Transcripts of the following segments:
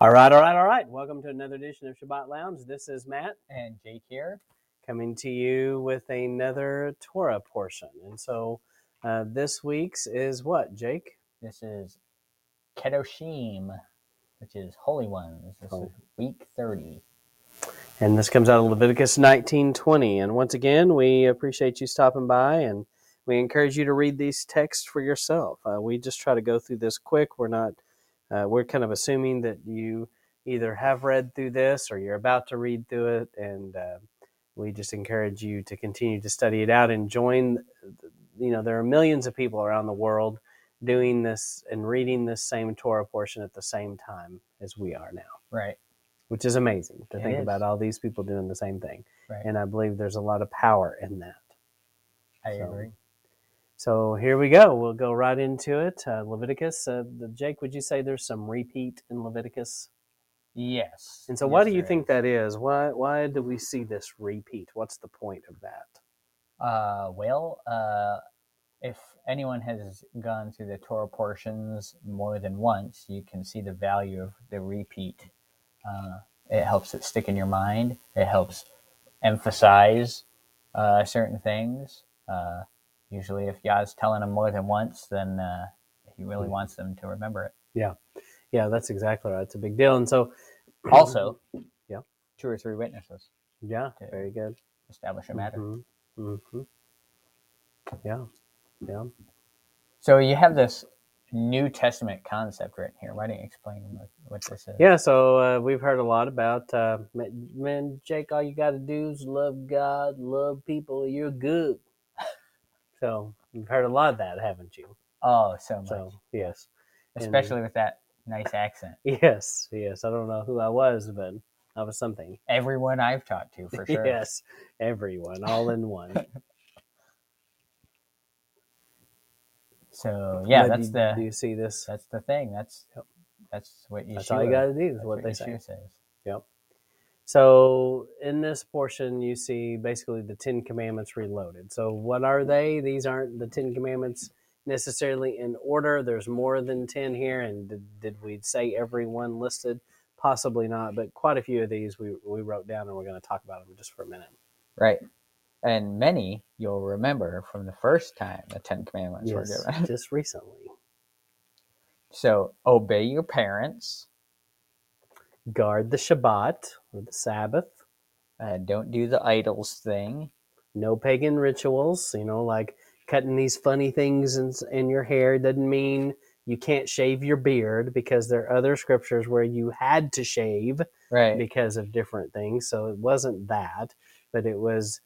All right, all right, all right. Welcome to another edition of Sabbath Lounge. This is Matt And Jake here. coming to you with another Torah portion. And so uh, this week's is what, Jake? This is Kedoshim, which is Holy Ones. This Oh. is week 30. And this comes out of Leviticus 19:20. And once again, we appreciate you stopping by and we encourage you to read these texts for yourself. Uh, we just try to go through this quick. We're not uh, we're kind of assuming that you either have read through this or you're about to read through it and uh, we just encourage you to continue to study it out and join you know there are millions of people around the world doing this and reading this same Torah portion at the same time as we are now Right. which is amazing to It think is. about all these people doing the same thing. Right. And I believe there's a lot of power in that. I So- agree. So here we go. We'll go right into it. Uh, Leviticus. Uh, the, Jake, would you say there's some repeat in Leviticus? Yes. And so, why Yes, do you think is. that is? Why why do we see this repeat? What's the point of that? Uh, well, uh, if anyone has gone through the Torah portions more than once, you can see the value of the repeat. Uh, it helps it stick in your mind. It helps emphasize uh, certain things. Uh, usually, if Yah's telling them more than once, then uh, he really Hmm. wants them to remember it. Yeah, yeah, that's exactly right. It's a big deal. And so, Also, Yeah. two or three witnesses yeah, very good. establish a matter. hmm hmm Yeah, yeah. So you have this New Testament concept written here. Why don't you explain what, what this is? Yeah, so uh, we've heard a lot about uh, man, Jake. All you got to do is love God, love people. You're good. So you've heard a lot of that, haven't you? Oh, so much. So yes, and- Especially with that nice accent. yes, yes. I don't know who I was, but I was something. Everyone I've talked to, for sure. Yes, everyone, all in one. So yeah, that's the Do you see this? that's the thing. That's Yep. that's what you. That's all you got to do. Is what they say. says. So in this portion, you see basically the Ten Commandments reloaded. So what are they? These aren't the Ten Commandments necessarily in order. There's more than ten here, and did, did we say every one listed? Possibly not, but quite a few of these we, we wrote down, and we're going to talk about them just for a minute. Right. And many you'll remember from the first time the Ten Commandments were given. just recently. So obey your parents. Guard the Shabbat or the Sabbath. Uh, don't do the idols thing. no pagan rituals you know like cutting these funny things in, in your hair doesn't mean you can't shave your beard because there are other scriptures where you had to shave Right. because of different things so it wasn't that but it was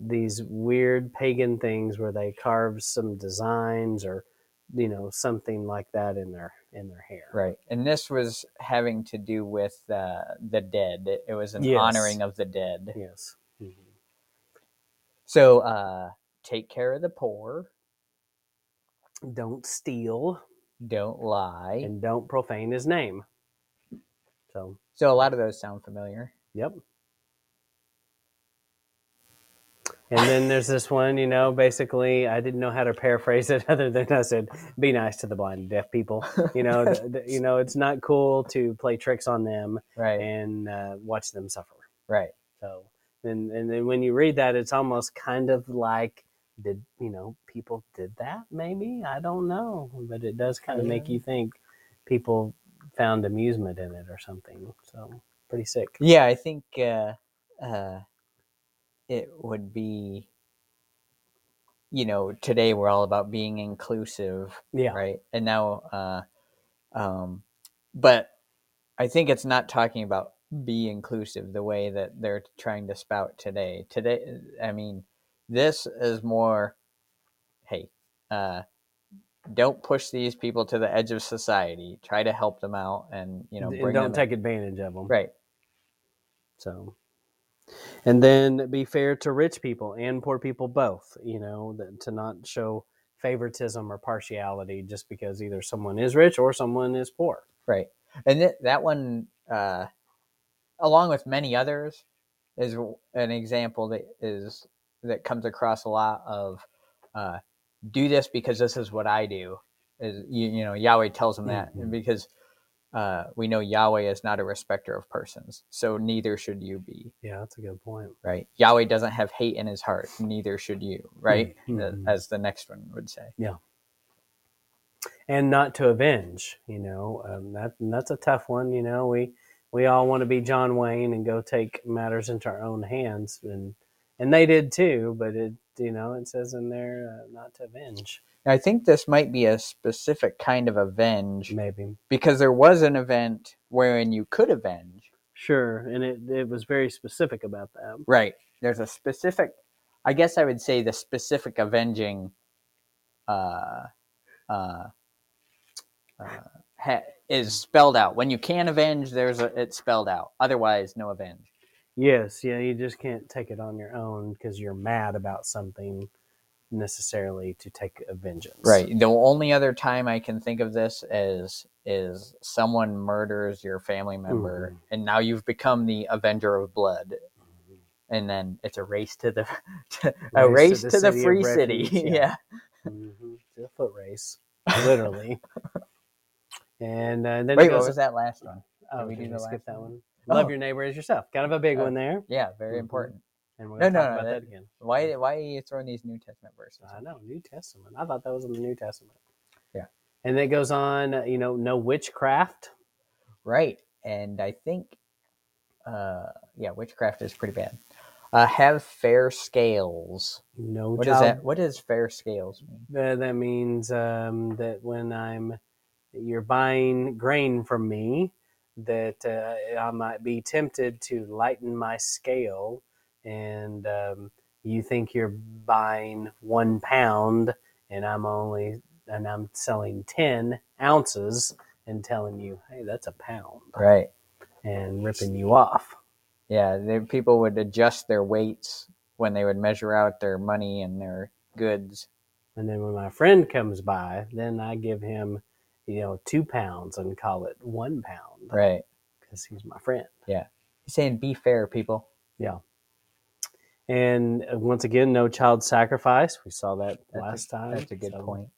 these weird pagan things where they carved some designs or you know something like that in their in their hair Right. And this was having to do with uh, the dead. It, it was an Yes. honoring of the dead. yes Mhm. So uh, take care of the poor. don't steal Don't lie. and don't profane his name so so a lot of those sound familiar. Yep. And then there's this one, you know, basically, I didn't know how to paraphrase it other than I said, be nice to the blind and deaf people. You know, th- th- you know, it's not cool to play tricks on them Right. and uh, watch them suffer. right. So, and, and then when you read that, it's almost kind of like, did, you know, people did that maybe? I don't know. But it does kind of make you think people found amusement in it or something. So, pretty sick. Yeah, I think uh, uh, it would be. You know, today we're all about being inclusive, Yeah. right? And now, uh, um, but I think it's not talking about be inclusive the way that they're trying to spout today. Today, I mean, this is more, hey, uh, don't push these people to the edge of society. Try to help them out, and you know, and don't take advantage of them. right. So, and then be fair to rich people and poor people both. You know, that, to not show favoritism or partiality just because either someone is rich or someone is poor. Right. And th- that one, uh, along with many others, is an example that is that comes across a lot of uh, do this because this is what I do. Is you, you know Yahweh tells them that Mhm. because uh, we know Yahweh is not a respecter of persons, so neither should you be. Yeah, that's a good point. Right? Yahweh doesn't have hate in his heart, neither should you. Right? Mhm. As the next one would say. Yeah. And not to avenge. You know, um, that that's a tough one. You know, we we all want to be John Wayne and go take matters into our own hands, and and they did too. But it, you know, it says in there uh, not to avenge. I think this might be a specific kind of avenge Maybe because there was an event wherein you could avenge. sure, and it it was very specific about that. Right. There's a specific, I guess I would say the specific avenging uh, uh, uh, ha- is spelled out. When you can avenge, there's a, it's spelled out. Otherwise, no avenge. Yes, yeah, you just can't take it on your own because you're mad about something necessarily to take a vengeance. Right. The only other time I can think of this is is someone murders your family member, Mhm. and now you've become the avenger of blood. And then it's a race to the a race to the, city of free city. refuge, yeah. hmm It's a foot race, literally. and uh, then Wait, it goes, what was that last one? Oh, Did we do the skip that one? One? Love Oh. your neighbor as yourself. Kind of a big Oh. one there. Yeah, very Mhm. important. And we're No, no, talk no, about that, that- again. Why why are you throwing these New Testament verses? I know, New Testament. I thought that was in the New Testament. Yeah. And it goes on, uh, you know, no witchcraft. Right. And I think uh yeah, witchcraft is pretty bad. Uh have fair scales. No What is child. that? What does fair scales mean? That, that means um, that when I'm, you're buying grain from me, that uh, I might be tempted to lighten my scale, and um, you think you're buying one pound, and I'm only, and I'm selling ten ounces, and telling you, hey, that's a pound, Right. and ripping you off. Yeah, they, people would adjust their weights when they would measure out their money and their goods. And then when my friend comes by, then I give him, you know, two pounds and call it one pound. Right. because he's my friend. Yeah. He's saying be fair, people. Yeah. And uh, once again, no child sacrifice. We saw that That's a- last time. That's a good So- point.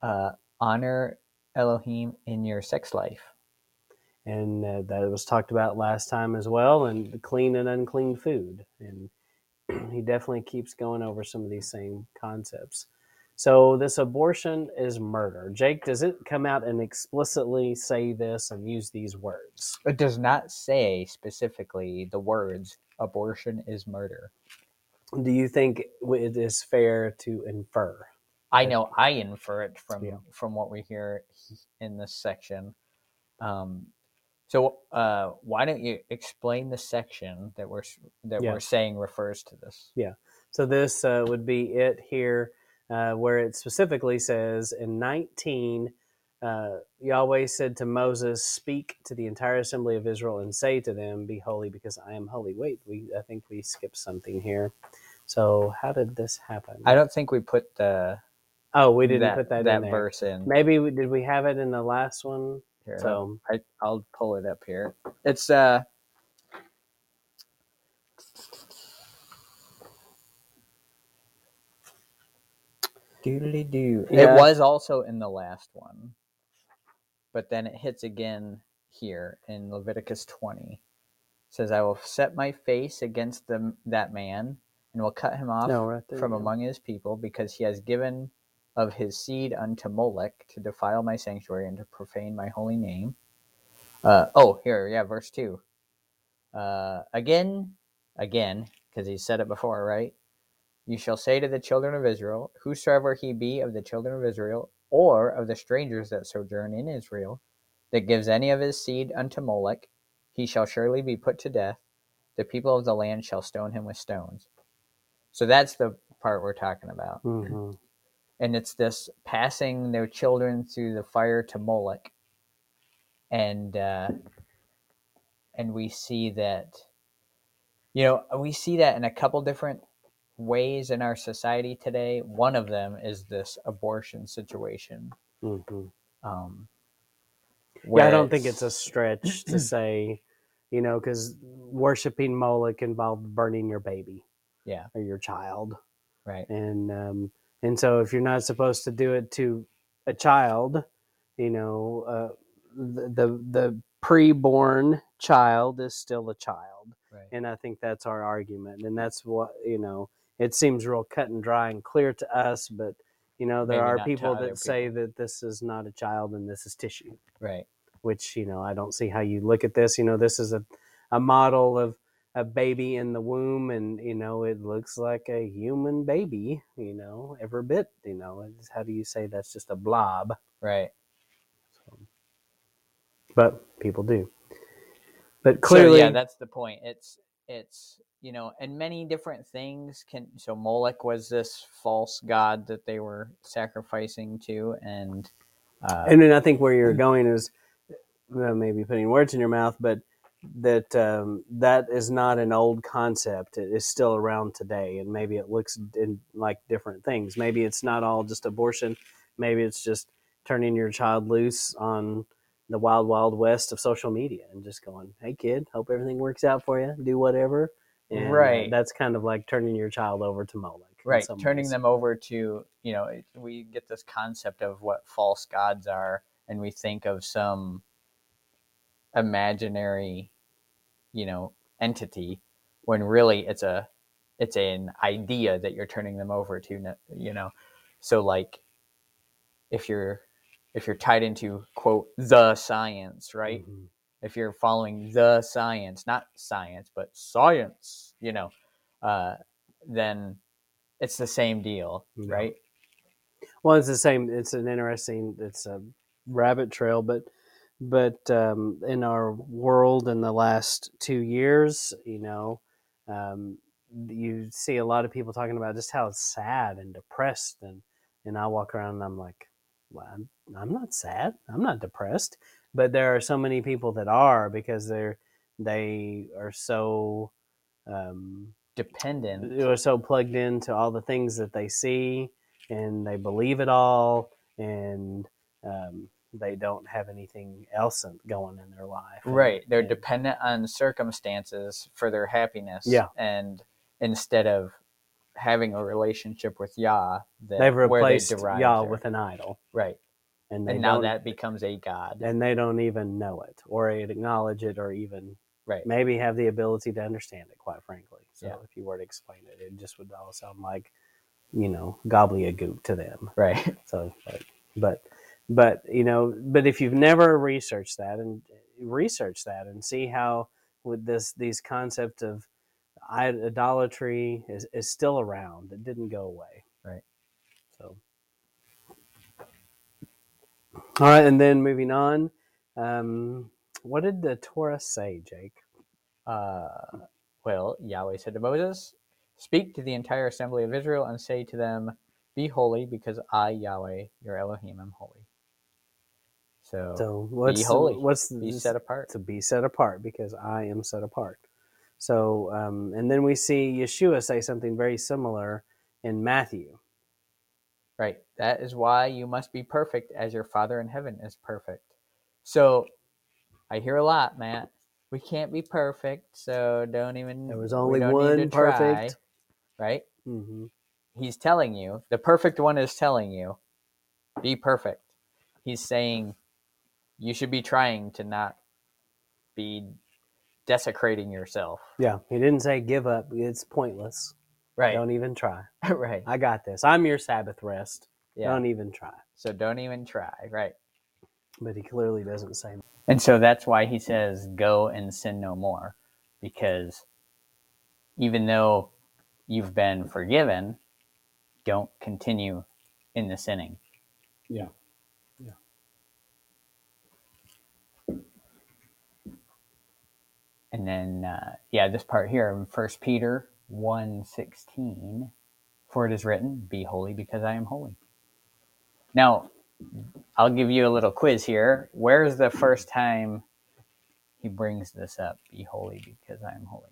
Uh, honor Elohim in your sex life. And uh, that was talked about last time as well. And the clean and unclean food. And he definitely keeps going over some of these same concepts. So this abortion is murder. Jake, does it come out and explicitly say this and use these words? It does not say specifically the words abortion is murder. Do you think it is fair to infer? I know I infer it from Yeah. from what we hear in this section. Um, so uh, why don't you explain the section that we're that Yeah. we're saying refers to this? Yeah. So this uh, would be it here, uh, where it specifically says in 19, uh, Yahweh said to Moses, "Speak to the entire assembly of Israel and say to them, Be holy, because I am holy." Wait, we I think we skipped something here. So how did this happen? I don't think we put the oh, we didn't that, put that, that in there. verse in. Maybe we, did we have it in the last one? Here, So I, I'll pull it up here. It's uh. Doodly doo. Yeah. It was also in the last one, but then it hits again here in Leviticus 20. It says, "I will set my face against the, that man, and will cut him off no, right there. from yeah. among his people, because he has given of his seed unto Molech to defile my sanctuary and to profane my holy name. Uh, oh, here, yeah, verse 2. Uh, again, again, because he said it before, right? You shall say to the children of Israel, Whosoever he be of the children of Israel, or of the strangers that sojourn in Israel, that gives any of his seed unto Molech, he shall surely be put to death. The people of the land shall stone him with stones. So that's the part we're talking about Mhm. and it's this passing their children through the fire to Moloch, and uh, and we see that, you know, we see that in a couple different ways in our society today. One of them is this abortion situation. Mhm. Um, Yeah, I don't think it's a stretch to say, you know, because worshiping Moloch involved burning your baby. Yeah. Or your child. right. And um, and so if you're not supposed to do it to a child, you know, uh, the the, the pre-born child is still a child, Right. and I think that's our argument, and that's what you know. It seems real cut and dry and clear to us, but you know there Maybe are people that say that this is not a child and this is tissue. Right. which you know I don't see how you look at this. You know, this is a a model of a baby in the womb, and you know it looks like a human baby. You know, every bit. You know, how do you say that's just a blob? Right. But people do. But So, clearly, yeah, that's the point. It's it's you know, and many different things can. So Moloch was this false god that they were sacrificing to, and uh, and then I think where you're going is well, maybe putting words in your mouth, but that um, that is not an old concept. It is still around today, and maybe it looks in like different things. Maybe it's not all just abortion. Maybe it's just turning your child loose on the wild, wild west of social media and just going, "Hey, kid, hope everything works out for you. Do whatever." And, uh, Right. that's kind of like turning your child over to Moloch. right, turning ways. them over to you know, we get this concept of what false gods are, and we think of some imaginary, you know, entity, when really it's a it's an idea that you're turning them over to. You know, so like if you're if you're tied into quote the science, right? Mhm. If you're following the science, not science, but science, you know, uh, then it's the same deal, Yeah. right? Well, it's the same. It's an interesting. It's a rabbit trail, but but um, in our world in the last two years, you know, um, you see a lot of people talking about just how sad and depressed, and and I walk around and I'm like, well, I'm, I'm not sad. I'm not depressed, but there are so many people that are because they're they are so. Um, Dependent, are so plugged into all the things that they see and they believe it all and um, they don't have anything else going in their life right? They're And- dependent on circumstances for their happiness, Yeah. and instead of having a relationship with Yah, that, they've where they replaced derive Yah their- with an idol right, and and now that becomes a god, and they don't even know it or acknowledge it or even right? maybe have the ability to understand it quite frankly so Yeah. if you were to explain it it just would all sound like you know gobbledygook to them Right, So, but, but, but you know, but if you've never researched that and eh, research that and see how with this these concept of idolatry is, is still around, it didn't go away. Right. So, all right, and then moving on, um, what did the Torah say, Jake? Uh, well, Yahweh said to Moses, Speak to the entire assembly of Israel and say to them, Be holy, because I, Yahweh, your Elohim, am holy. So, So, what's holy. The, what's be set apart. to be set apart because I am set apart. So, um, and then we see Yeshua say something very similar in Matthew. Right. That is why you must be perfect as your Father in heaven is perfect. So, I hear a lot, Matt. We can't be perfect, so don't even. There was only one to try, perfect. right? hmm he's telling you, the perfect one is telling you, be perfect. He's saying you should be trying to not be desecrating yourself. Yeah, he didn't say give up. It's pointless. Right. Don't even try. right. I got this. I'm your Sabbath rest. Yeah. Don't even try. so don't even try. Right. But he clearly doesn't say. And so that's why he says, go and sin no more. Because even though you've been forgiven, don't continue in the sinning. Yeah. Yeah. And then, uh, yeah, this part here in First Peter 1.16, for it is written, be holy because I am holy. Now, I'll give you a little quiz here. Where's the first time he brings this up? Be holy because I am holy.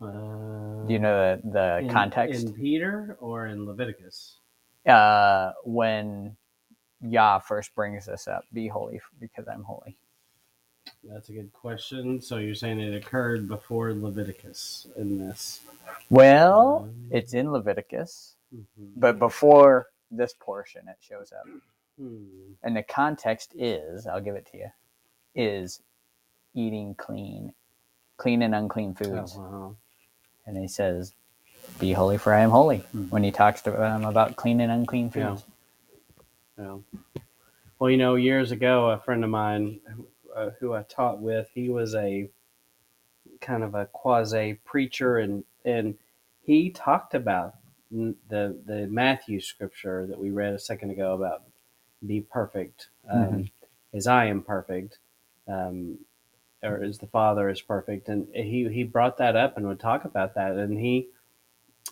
Uh, Do you know the, the context? in Peter or in Leviticus? uh, when Yah first brings this up, be holy because I'm holy. That's a good question. So you're saying it occurred before Leviticus in this? Well, Um, it's in Leviticus, Mhm. but before this portion, it shows up. Hmm. And the context is, I'll give it to you, is eating clean, clean and unclean Oh, foods. wow. And he says, "Be holy, for I am holy." Hmm. When he talks to them about clean and unclean Yeah. foods. Yeah. Well, you know, years ago, a friend of mine uh, who I taught with, he was a kind of a quasi preacher, and and he talked about the the Matthew scripture that we read a second ago about be perfect um, as I am perfect, um, or as the Father is perfect, and he he brought that up and would talk about that, and he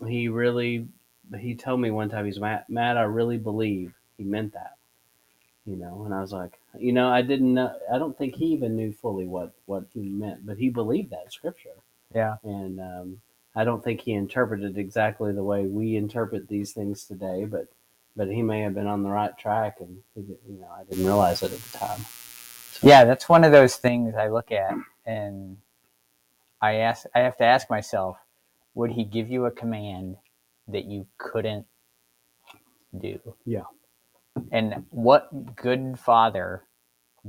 he really he told me one time he's mad, Matt I really believe he meant that you know? And i was like you know i didn't know i don't think he even knew fully what what he meant but he believed that scripture Yeah. and um, i don't think he interpreted exactly the way we interpret these things today but but he may have been on the right track and he did, you know i didn't realize it at the time Yeah, that's one of those things I look at and I ask I have to ask myself, would he give you a command that you couldn't do? Yeah. And what good father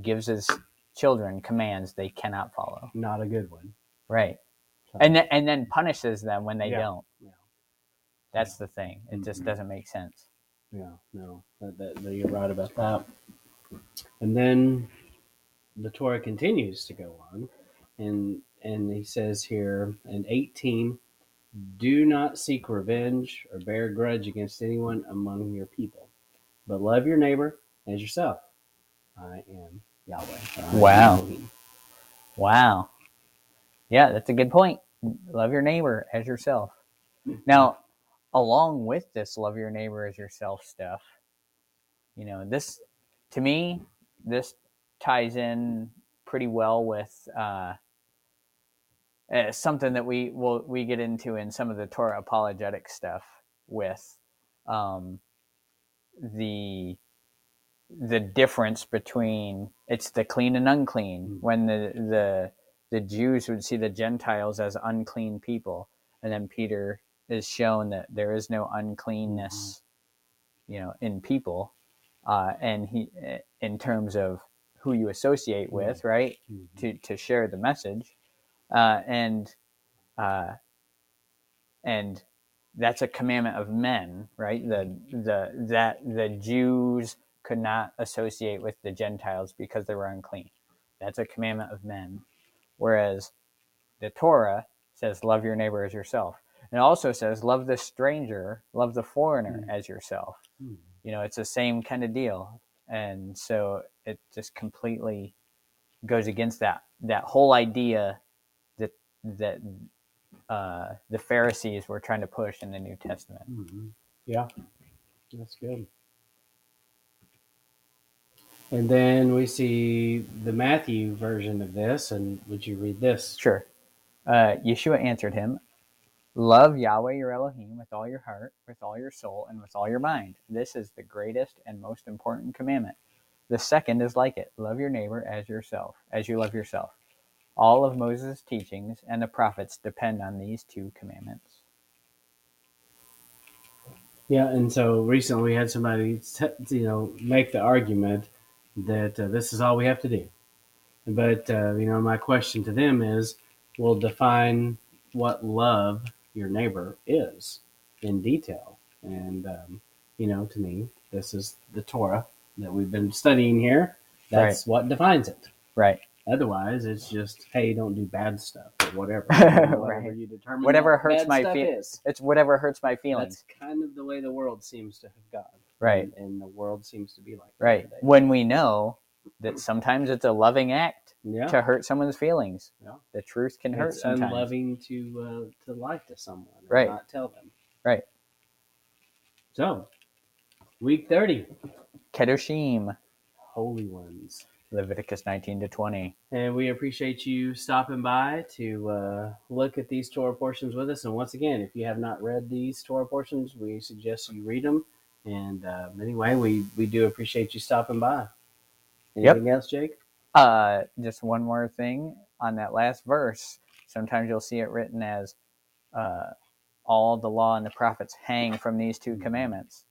gives his children commands they cannot follow? not a good one Right. So- And then, and then punishes them when they Yeah. don't. Yeah. That's the thing. It just Mhm. doesn't make sense. Yeah, no, that, that, that you're right about that. And then the Torah continues to go on, and and he says here in 18, do not seek revenge or bear a grudge against anyone among your people, but love your neighbor as yourself. I am Yahweh. I Wow. Elohim. Wow. Yeah, that's a good point. Love your neighbor as yourself. Now, along with this love your neighbor as yourself stuff, you know, this to me, this ties in pretty well with uh, uh, something that we will we get into in some of the Torah apologetic stuff with um, the the difference between it's the clean and unclean Mm. when the the the Jews would see the Gentiles as unclean people, and then Peter is shown that there is no uncleanness, you know, in people, uh, and he in terms of who you associate with, right, Mhm. to to share the message, uh, and uh, and that's a commandment of men, right? The the that the Jews could not associate with the Gentiles because they were unclean. That's a commandment of men. Whereas the Torah says, love your neighbor as yourself. And it also says, love the stranger, love the foreigner Mm. as yourself. Mhm. You know, it's the same kind of deal. And so it just completely goes against that that whole idea that that uh, the Pharisees were trying to push in the New Testament. Mhm. Yeah, that's good. And then we see the Matthew version of this, and would you read this? Sure. Uh, Yeshua answered him, Love Yahweh your Elohim with all your heart, with all your soul, and with all your mind. This is the greatest and most important commandment. The second is like it love your neighbor as yourself, as you love yourself. All of Moses' teachings and the prophets depend on these two commandments. Yeah, and so recently we had somebody, t- you know, make the argument that uh, this is all we have to do. But uh, you know, my question to them is, well, define what love your neighbor is in detail. And um, you know, to me, this is the Torah that we've been studying here. That's what defines it. Right. Otherwise, it's just, hey, don't do bad stuff or whatever. whatever Right. you determine Whatever that hurts my feelings. It's whatever hurts my feelings. That's kind of the way the world seems to have gone. Right. And, and the world seems to be like that Right. today. When we know that sometimes it's a loving act Yeah. to hurt someone's feelings. Yeah. The truth can hurt it's sometimes. unloving to uh, to lie to someone and Right. not tell them. Right. So, week 30, Kedoshim, Holy Ones. Leviticus 19 to 20. And we appreciate you stopping by to uh, look at these Torah portions with us. And once again, if you have not read these Torah portions, we suggest you read them. And uh, anyway, we, we do appreciate you stopping by. Yep. Anything else, Jake? Uh, just one more thing on that last verse. Sometimes you'll see it written as uh, all the law and the prophets hang from these two commandments.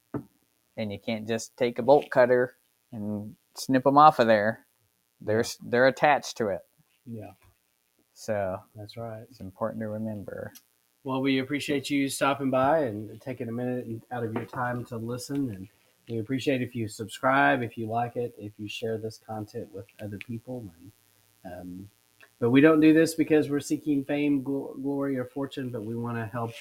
And you can't just take a bolt cutter and snip them off of there. They're they're attached to it, Yeah, so that's right. it's important to remember. Well, we appreciate you stopping by and taking a minute out of your time to listen. And we appreciate if you subscribe, if you like it, if you share this content with other people. And, um, but we don't do this because we're seeking fame, gl- glory, or fortune, but we want to help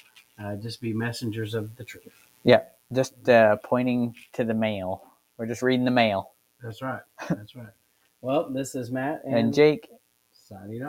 uh, just be messengers of the truth. Yeah, just uh, pointing to the mail. We're just reading the mail. That's right. That's right. Well, this is Matt and, And Jake, signing off.